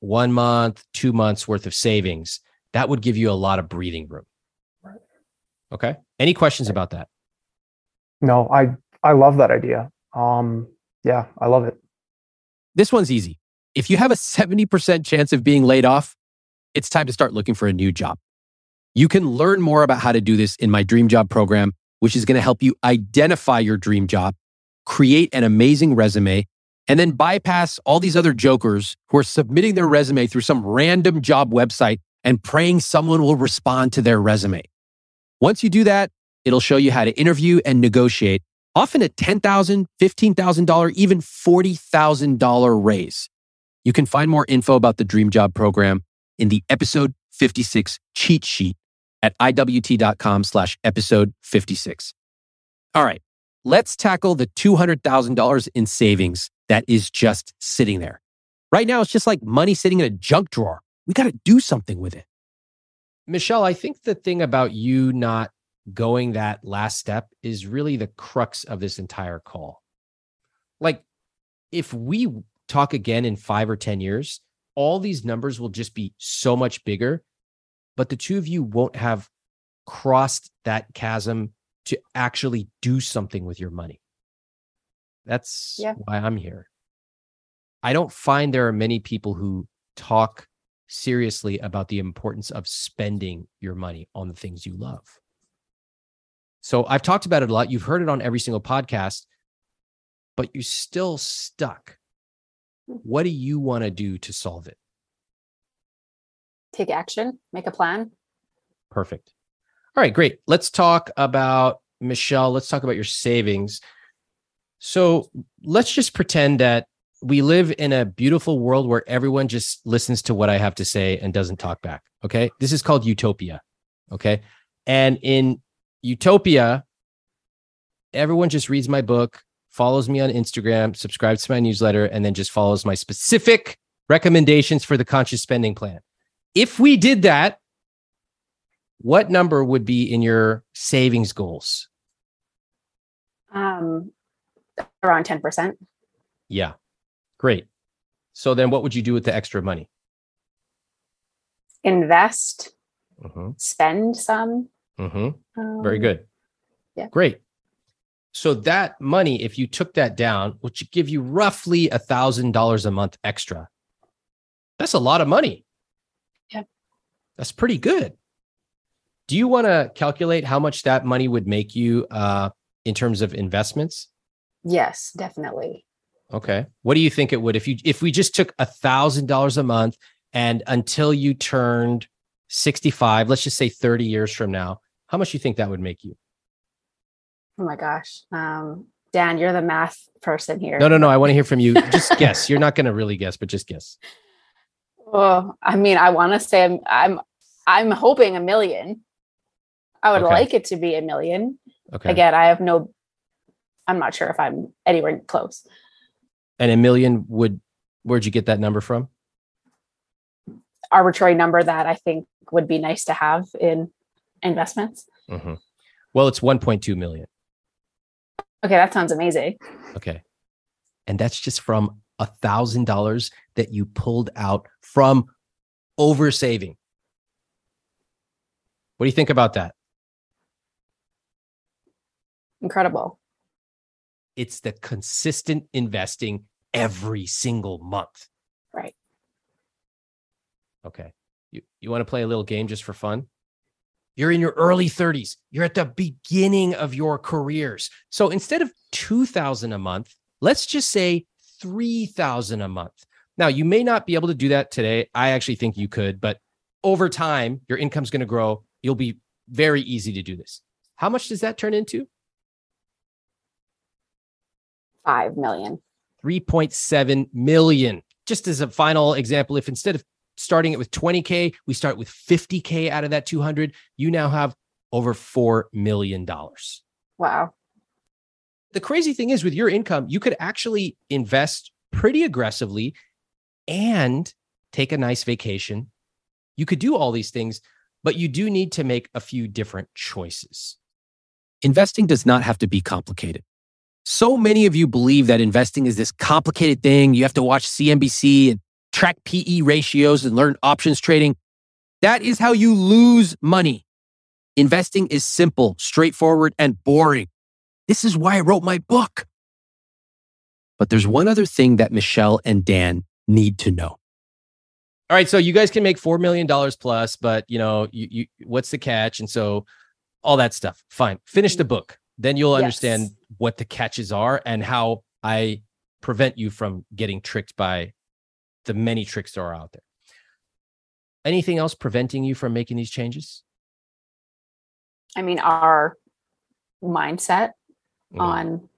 one month, two months worth of savings, that would give you a lot of breathing room. Right. Okay. Any questions about that? No, I I love that idea. Um, yeah, I love it. This one's easy. If you have a 70% chance of being laid off, it's time to start looking for a new job. You can learn more about how to do this in my dream job program, which is going to help you identify your dream job, create an amazing resume, and then bypass all these other jokers who are submitting their resume through some random job website and praying someone will respond to their resume. Once you do that, it'll show you how to interview and negotiate, often a $10,000, $15,000, even $40,000 raise. You can find more info about the Dream Job program in the episode 56 cheat sheet at iwt.com slash episode 56. All right, let's tackle the $200,000 in savings that is just sitting there. Right now, it's just like money sitting in a junk drawer. We got to do something with it. Michelle, I think the thing about you not going that last step is really the crux of this entire call. Like, if we talk again in five or 10 years, all these numbers will just be so much bigger, but the two of you won't have crossed that chasm to actually do something with your money. That's Yeah. why I'm here. I don't find there are many people who talk seriously about the importance of spending your money on the things you love. So I've talked about it a lot. You've heard it on every single podcast, but you're still stuck. Hmm. What do you want to do to solve it? Take action, make a plan. Perfect. All right, great. Let's talk about Michelle. Let's talk about your savings. So let's just pretend that we live in a beautiful world where everyone just listens to what I have to say and doesn't talk back. Okay. This is called utopia. Okay. And in utopia, everyone just reads my book, follows me on Instagram, subscribes to my newsletter, and then just follows my specific recommendations for the conscious spending plan. If we did that, what number would be in your savings goals? Um, around 10%. Yeah. Great. So then what would you do with the extra money? Invest, Mm-hmm. spend some. Mm-hmm. Um, Very good. yeah. Great. So that money, if you took that down, which give you roughly a thousand dollars a month extra, that's a lot of money. Yeah. That's pretty good. Do you want to calculate how much that money would make you uh, in terms of investments? Yes, definitely. Okay. What do you think it would if you if we just took a thousand dollars a month and until you turned 65, let's just say 30 years from now, how much do you think that would make you? Oh my gosh. Um, Dan, you're the math person here. No, no, no. I want to hear from you. Just guess. You're not going to really guess, but just guess. Oh, I mean, I want to say I'm, I'm, I'm hoping a million. I would Okay. like it to be a million. Okay. Again, I have no, I'm not sure if I'm anywhere close. And a million would where'd you get that number from? Arbitrary number that I think would be nice to have in investments. Mhm. Well, it's 1.2 million. Okay, that sounds amazing. Okay. And that's just from a thousand dollars that you pulled out from over saving. What do you think about that? Incredible. It's the consistent investing every single month. Right. Okay. You you want to play a little game just for fun? You're in your early 30s. You're at the beginning of your careers. So instead of 2000 a month, let's just say 3000 a month. Now, you may not be able to do that today. I actually think you could, but over time, your income's going to grow. You'll be very easy to do this. How much does that turn into? Five million. 3.7 million. Just as a final example, if instead of starting it with 20K, we start with 50K out of that 200, you now have over $4 million. Wow. The crazy thing is, with your income, you could actually invest pretty aggressively and take a nice vacation. You could do all these things, but you do need to make a few different choices. Investing does not have to be complicated. So many of you believe that investing is this complicated thing. You have to watch CNBC and track PE ratios and learn options trading. That is how you lose money. Investing is simple, straightforward, and boring. This is why I wrote my book. But there's one other thing that Michelle and Dan need to know. All right, so you guys can make four million dollars plus, but you know, you, you what's the catch? And so all that stuff. Fine. Finish the book. Then you'll Yes. understand what the catches are and how I prevent you from getting tricked by the many tricks that are out there. Anything else preventing you from making these changes? I mean, our mindset Mhm. on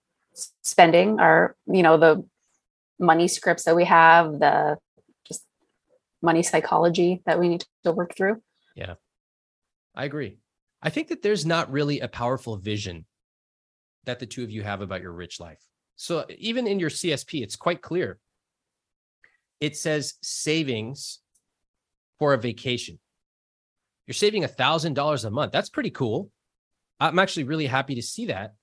spending, our, you know, the money scripts that we have, the just money psychology that we need to work through. Yeah. I agree. I think that there's not really a powerful vision that the two of you have about your rich life. So even in your CSP, it's quite clear. It says savings for a vacation. You're saving a thousand dollars a month. That's pretty cool. I'm actually really happy to see that.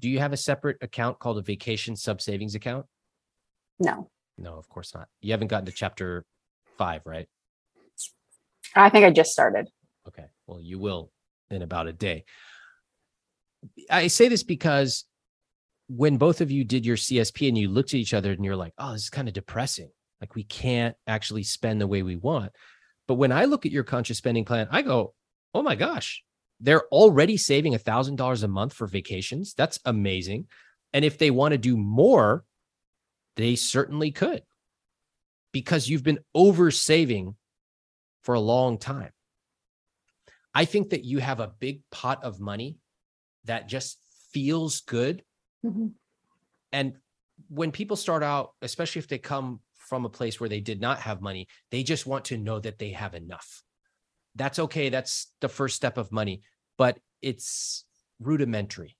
Do you have a separate account called a vacation sub savings account? No, No, of course not. You haven't gotten to chapter five, right? I think I just started. Okay. Well, you will in about a day. I say this because when both of you did your CSP and you looked at each other and you're like, oh, this is kind of depressing. Like we can't actually spend the way we want. But when I look at your conscious spending plan, I go, oh my gosh, they're already saving a thousand dollars a month for vacations. That's amazing. And if they want to do more, they certainly could because you've been over saving for a long time. I think that you have a big pot of money that just feels good. Mhm. And when people start out, especially if they come from a place where they did not have money, they just want to know that they have enough. That's okay. That's the first step of money, but it's rudimentary.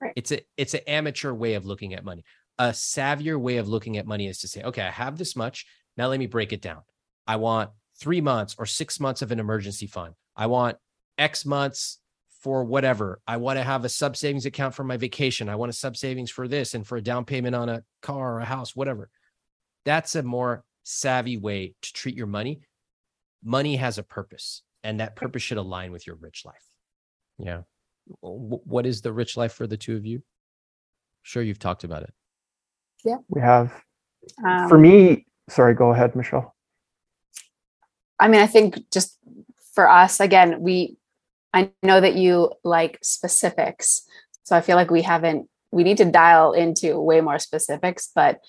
Right. It's a it's an amateur way of looking at money. A savvier way of looking at money is to say, okay, I have this much. Now let me break it down. I want three months or six months of an emergency fund. I want X months for whatever. I want to have a sub savings account for my vacation. I want a sub savings for this and for a down payment on a car or a house, whatever. That's a more savvy way to treat your money. Money has a purpose, and that purpose should align with your rich life. Yeah. What is the rich life for the two of you? Sure, you've talked about it. Yeah. We have Um, for me. Sorry, go ahead, Michelle. I mean, I think just for us, again, we, I know that you like specifics. So I feel like we haven't, we need to dial into way more specifics, but.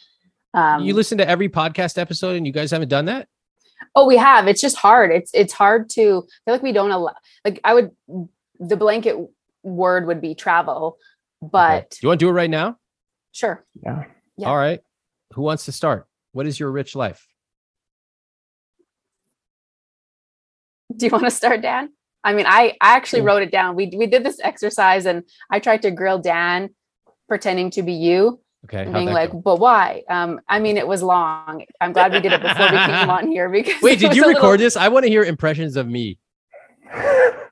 Um, you listen to every podcast episode, and you guys haven't done that. Oh, we have. It's just hard. It's, it's hard to I feel like we don't allow, like I would, the blanket word would be travel, but do you want to do it right now? sure. Yeah. Yeah. All right. Who wants to start? What is your rich life? Do you want to start, Dan? I mean, I, I actually Sure. wrote it down. We, we did this exercise and I tried to grill Dan pretending to be you. Okay. being like, go? but why? Um, I mean, it was long. I'm glad we did it before we came on here because Wait, it did you record little- this? I want to hear impressions of me.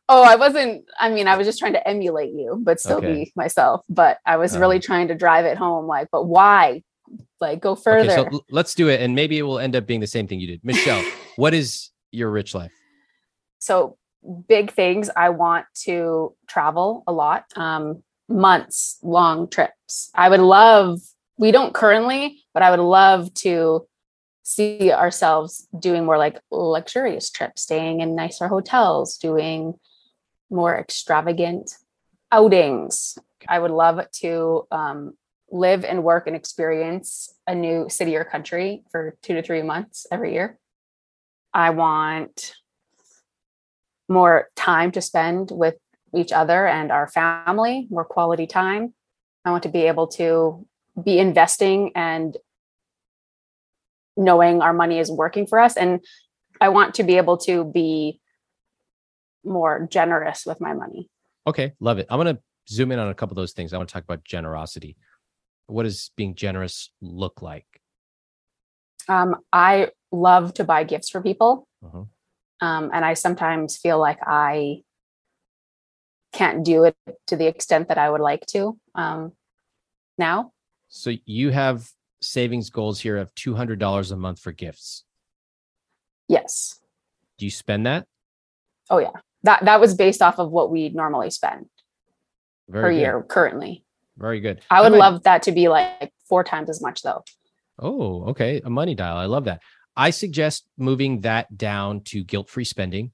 Oh, I wasn't. I mean, I was just trying to emulate you, but still Okay. be myself. But I was really Uh. trying to drive it home. Like, but why? Like, go further. Okay, so let's do it, and maybe it will end up being the same thing you did. Michelle, what is your rich life? so big things i want to travel a lot um months long trips. I would love we don't currently but i would love to see ourselves doing more like luxurious trips staying in nicer hotels doing more extravagant outings. I would love to um, live and work and experience a new city or country for two to three months every year. I want more time to spend with each other and our family, more quality time. I want to be able to be investing and knowing our money is working for us. And I want to be able to be more generous with my money. Okay, love it. I'm going to zoom in on a couple of those things. I want to talk about generosity. What does being generous look like? Um, I love to buy gifts for people. Uh-huh. Um, and I sometimes feel like I can't do it to the extent that I would like to um, now. So you have savings goals here of $200 a month for gifts. Yes. Do you spend that? Oh yeah. That that was based off of what we normally spend Very per good. year currently. Very good. I would love that to be like four times as much though. Oh, okay. A money dial. I love that. I suggest moving that down to guilt free spending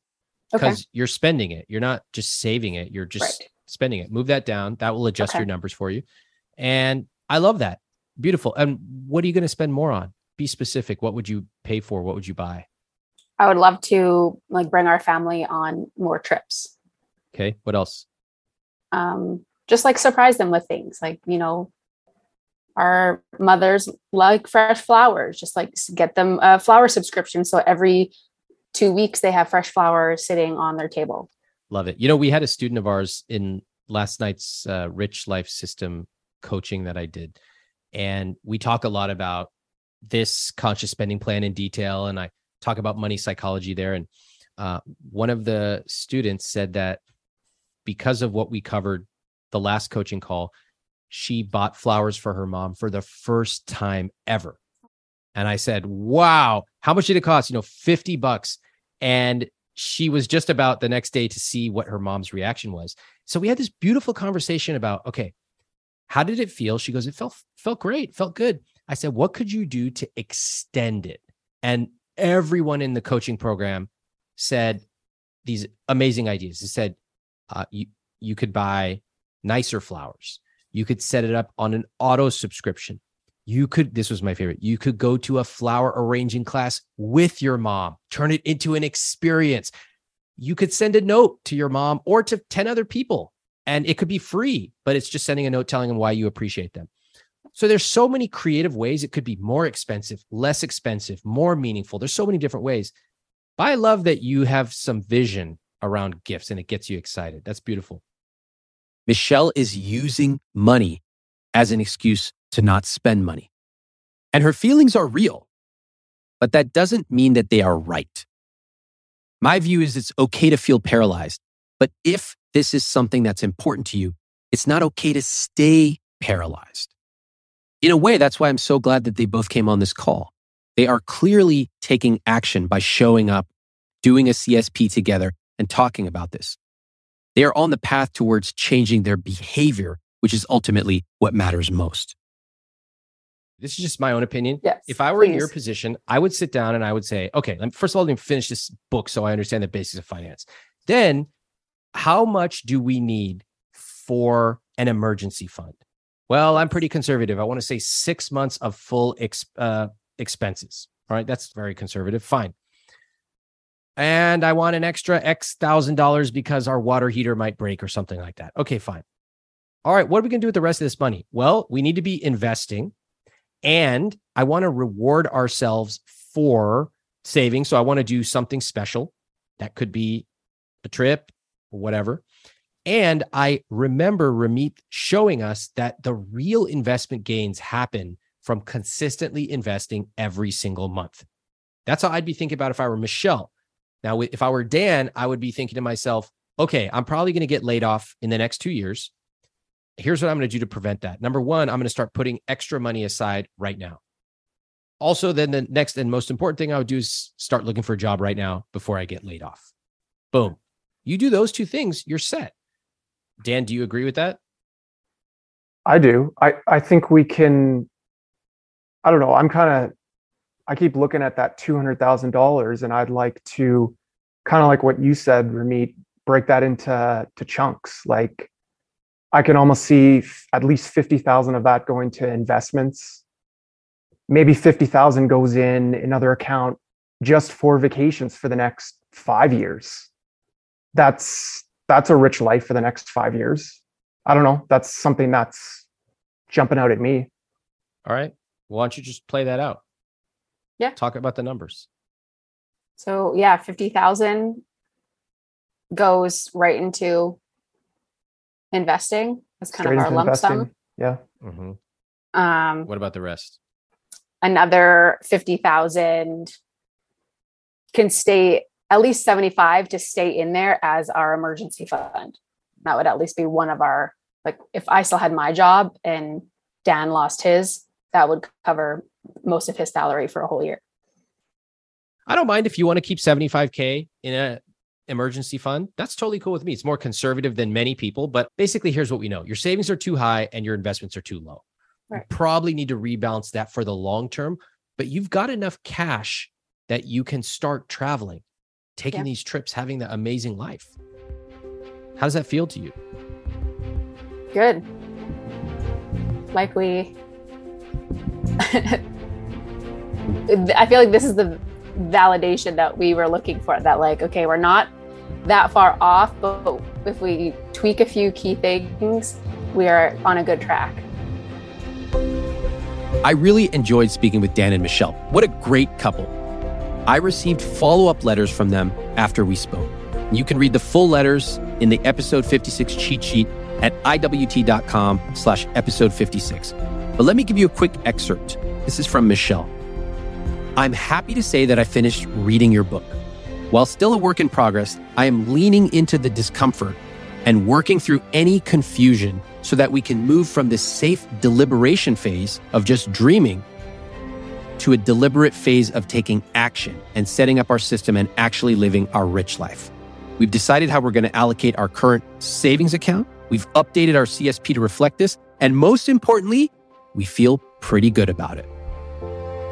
Okay. because you're spending it. You're not just saving it, you're just Right. spending it. Move that down. That will adjust Okay. your numbers for you. And I love that. Beautiful. And what are you going to spend more on? Be specific. What would you pay for? What would you buy? I would love to like bring our family on more trips. Okay. What else? Um, just like surprise them with things like, you know, our mothers like fresh flowers, just like get them a flower subscription. So every two weeks they have fresh flowers sitting on their table. Love it. You know, we had a student of ours in last night's uh, Rich Life System coaching that I did. And we talk a lot about this conscious spending plan in detail. And I talk about money psychology there. And uh, one of the students said that because of what we covered the last coaching call, she bought flowers for her mom for the first time ever. And I said, Wow, how much did it cost? You know, 50 bucks. And she was just about the next day to see what her mom's reaction was. So we had this beautiful conversation about, okay, how did it feel? She goes, it felt felt great, felt good. I said, what could you do to extend it? And everyone in the coaching program said these amazing ideas. They said, uh, you you could buy nicer flowers. You could set it up on an auto subscription. You could, this was my favorite. You could go to a flower arranging class with your mom, turn it into an experience. You could send a note to your mom or to 10 other people, and it could be free, but it's just sending a note telling them why you appreciate them. So there's so many creative ways. It could be more expensive, less expensive, more meaningful. There's so many different ways. But I love that you have some vision around gifts and it gets you excited. That's beautiful. Michelle is using money as an excuse to not spend money. And her feelings are real, but that doesn't mean that they are right. My view is it's okay to feel paralyzed, but if this is something that's important to you, it's not okay to stay paralyzed. In a way, that's why I'm so glad that they both came on this call. They are clearly taking action by showing up, doing a CSP together, and talking about this. They are on the path towards changing their behavior, which is ultimately what matters most. This is just my own opinion. Yes. If I were in your position, I would sit down and I would say, okay, first of all, let me finish this book so I understand the basics of finance. Then, how much do we need for an emergency fund? Well, I'm pretty conservative. I want to say six months of full ex, uh, expenses. All right. That's very conservative. Fine. And I want an extra X thousand dollars because our water heater might break or something like that. Okay, fine. All right. What are we going to do with the rest of this money? Well, we need to be investing and I want to reward ourselves for saving. So I want to do something special. That could be a trip or whatever. And I remember Ramit showing us that the real investment gains happen from consistently investing every single month. That's how I'd be thinking about if I were Michelle. Now, if I were Dan, I would be thinking to myself, okay, I'm probably going to get laid off in the next two years here's what I'm going to do to prevent that. Number one, I'm going to start putting extra money aside right now. Also, then the next and most important thing I would do is start looking for a job right now before I get laid off. Boom. You do those two things, you're set. Dan, do you agree with that? I do. I, I think we can, I don't know. I'm kind of, I keep looking at that $200,000 and I'd like to kind of like what you said, Ramit, break that into to chunks. Like I can almost see at least 50,000 of that going to investments. Maybe 50,000 goes in another account just for vacations for the next 5 years. That's that's a rich life for the next 5 years. I don't know, that's something that's jumping out at me. All right. Why don't you just play that out? Yeah. Talk about the numbers. So yeah, fifty thousand goes right into investing. That's kind Straight of our lump investing. sum. Yeah. Mhm. Um, What about the rest? another fifty thousand can stay at least seventy five to stay in there as our emergency fund. That would at least be one of our like if I still had my job and Dan lost his, that would cover most of his salary for a whole year. I don't mind if you want to keep 75K in a emergency fund. That's totally cool with me. It's more conservative than many people, but basically here's what we know. Your savings are too high and your investments are too low. Right. You probably need to rebalance that for the long term, but you've got enough cash that you can start traveling, taking Yeah. these trips, having that amazing life. How does that feel to you? Good. Like we I feel like this is the validation that we were looking for that like okay, we're not that far off, but if we tweak a few key things, we are on a good track. I really enjoyed speaking with Dan and Michelle. What a great couple. I received follow up letters from them after we spoke. You can read the full letters in the episode 56 cheat sheet at iwt.com slash episode 56. But let me give you a quick excerpt. This is from Michelle. I'm happy to say that I finished reading your book. While still a work in progress, I am leaning into the discomfort and working through any confusion so that we can move from this safe deliberation phase of just dreaming to a deliberate phase of taking action and setting up our system and actually living our rich life. We've decided how we're going to allocate our current savings account. We've updated our CSP to reflect this. And most importantly, we feel pretty good about it.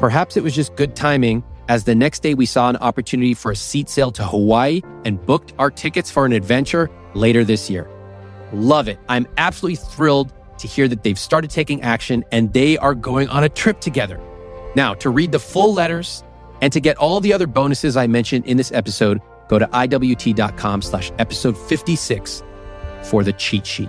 Perhaps it was just good timing as the next day we saw an opportunity for a seat sale to Hawaii and booked our tickets for an adventure later this year. Love it. I'm absolutely thrilled to hear that they've started taking action and they are going on a trip together. Now, to read the full letters and to get all the other bonuses I mentioned in this episode, go to iwt.com slash episode 56 for the cheat sheet.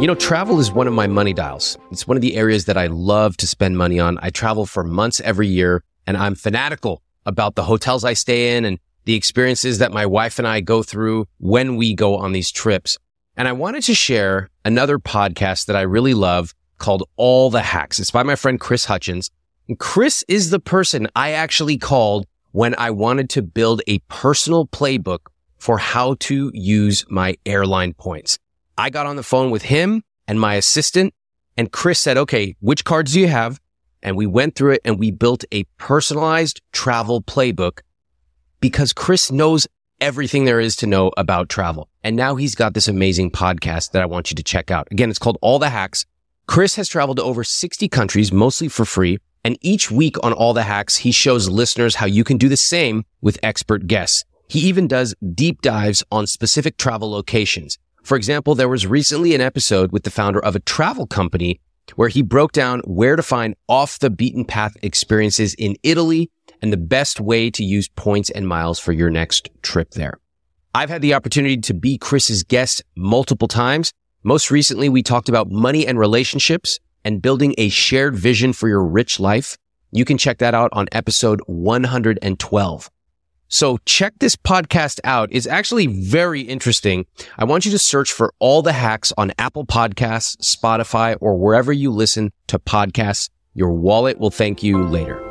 You know, travel is one of my money dials. It's one of the areas that I love to spend money on. I travel for months every year and I'm fanatical about the hotels I stay in and the experiences that my wife and I go through when we go on these trips. And I wanted to share another podcast that I really love called All the Hacks. It's by my friend Chris Hutchins. And Chris is the person I actually called when I wanted to build a personal playbook for how to use my airline points. I got on the phone with him and my assistant and Chris said, okay, which cards do you have? And we went through it and we built a personalized travel playbook because Chris knows everything there is to know about travel. And now he's got this amazing podcast that I want you to check out. Again, it's called All the Hacks. Chris has traveled to over 60 countries, mostly for free. And each week on All the Hacks, he shows listeners how you can do the same with expert guests. He even does deep dives on specific travel locations. For example, there was recently an episode with the founder of a travel company where he broke down where to find off the beaten path experiences in Italy and the best way to use points and miles for your next trip there. I've had the opportunity to be Chris's guest multiple times. Most recently, we talked about money and relationships and building a shared vision for your rich life. You can check that out on episode 112. So check this podcast out. It's actually very interesting. I want you to search for all the hacks on Apple Podcasts, Spotify, or wherever you listen to podcasts. Your wallet will thank you later.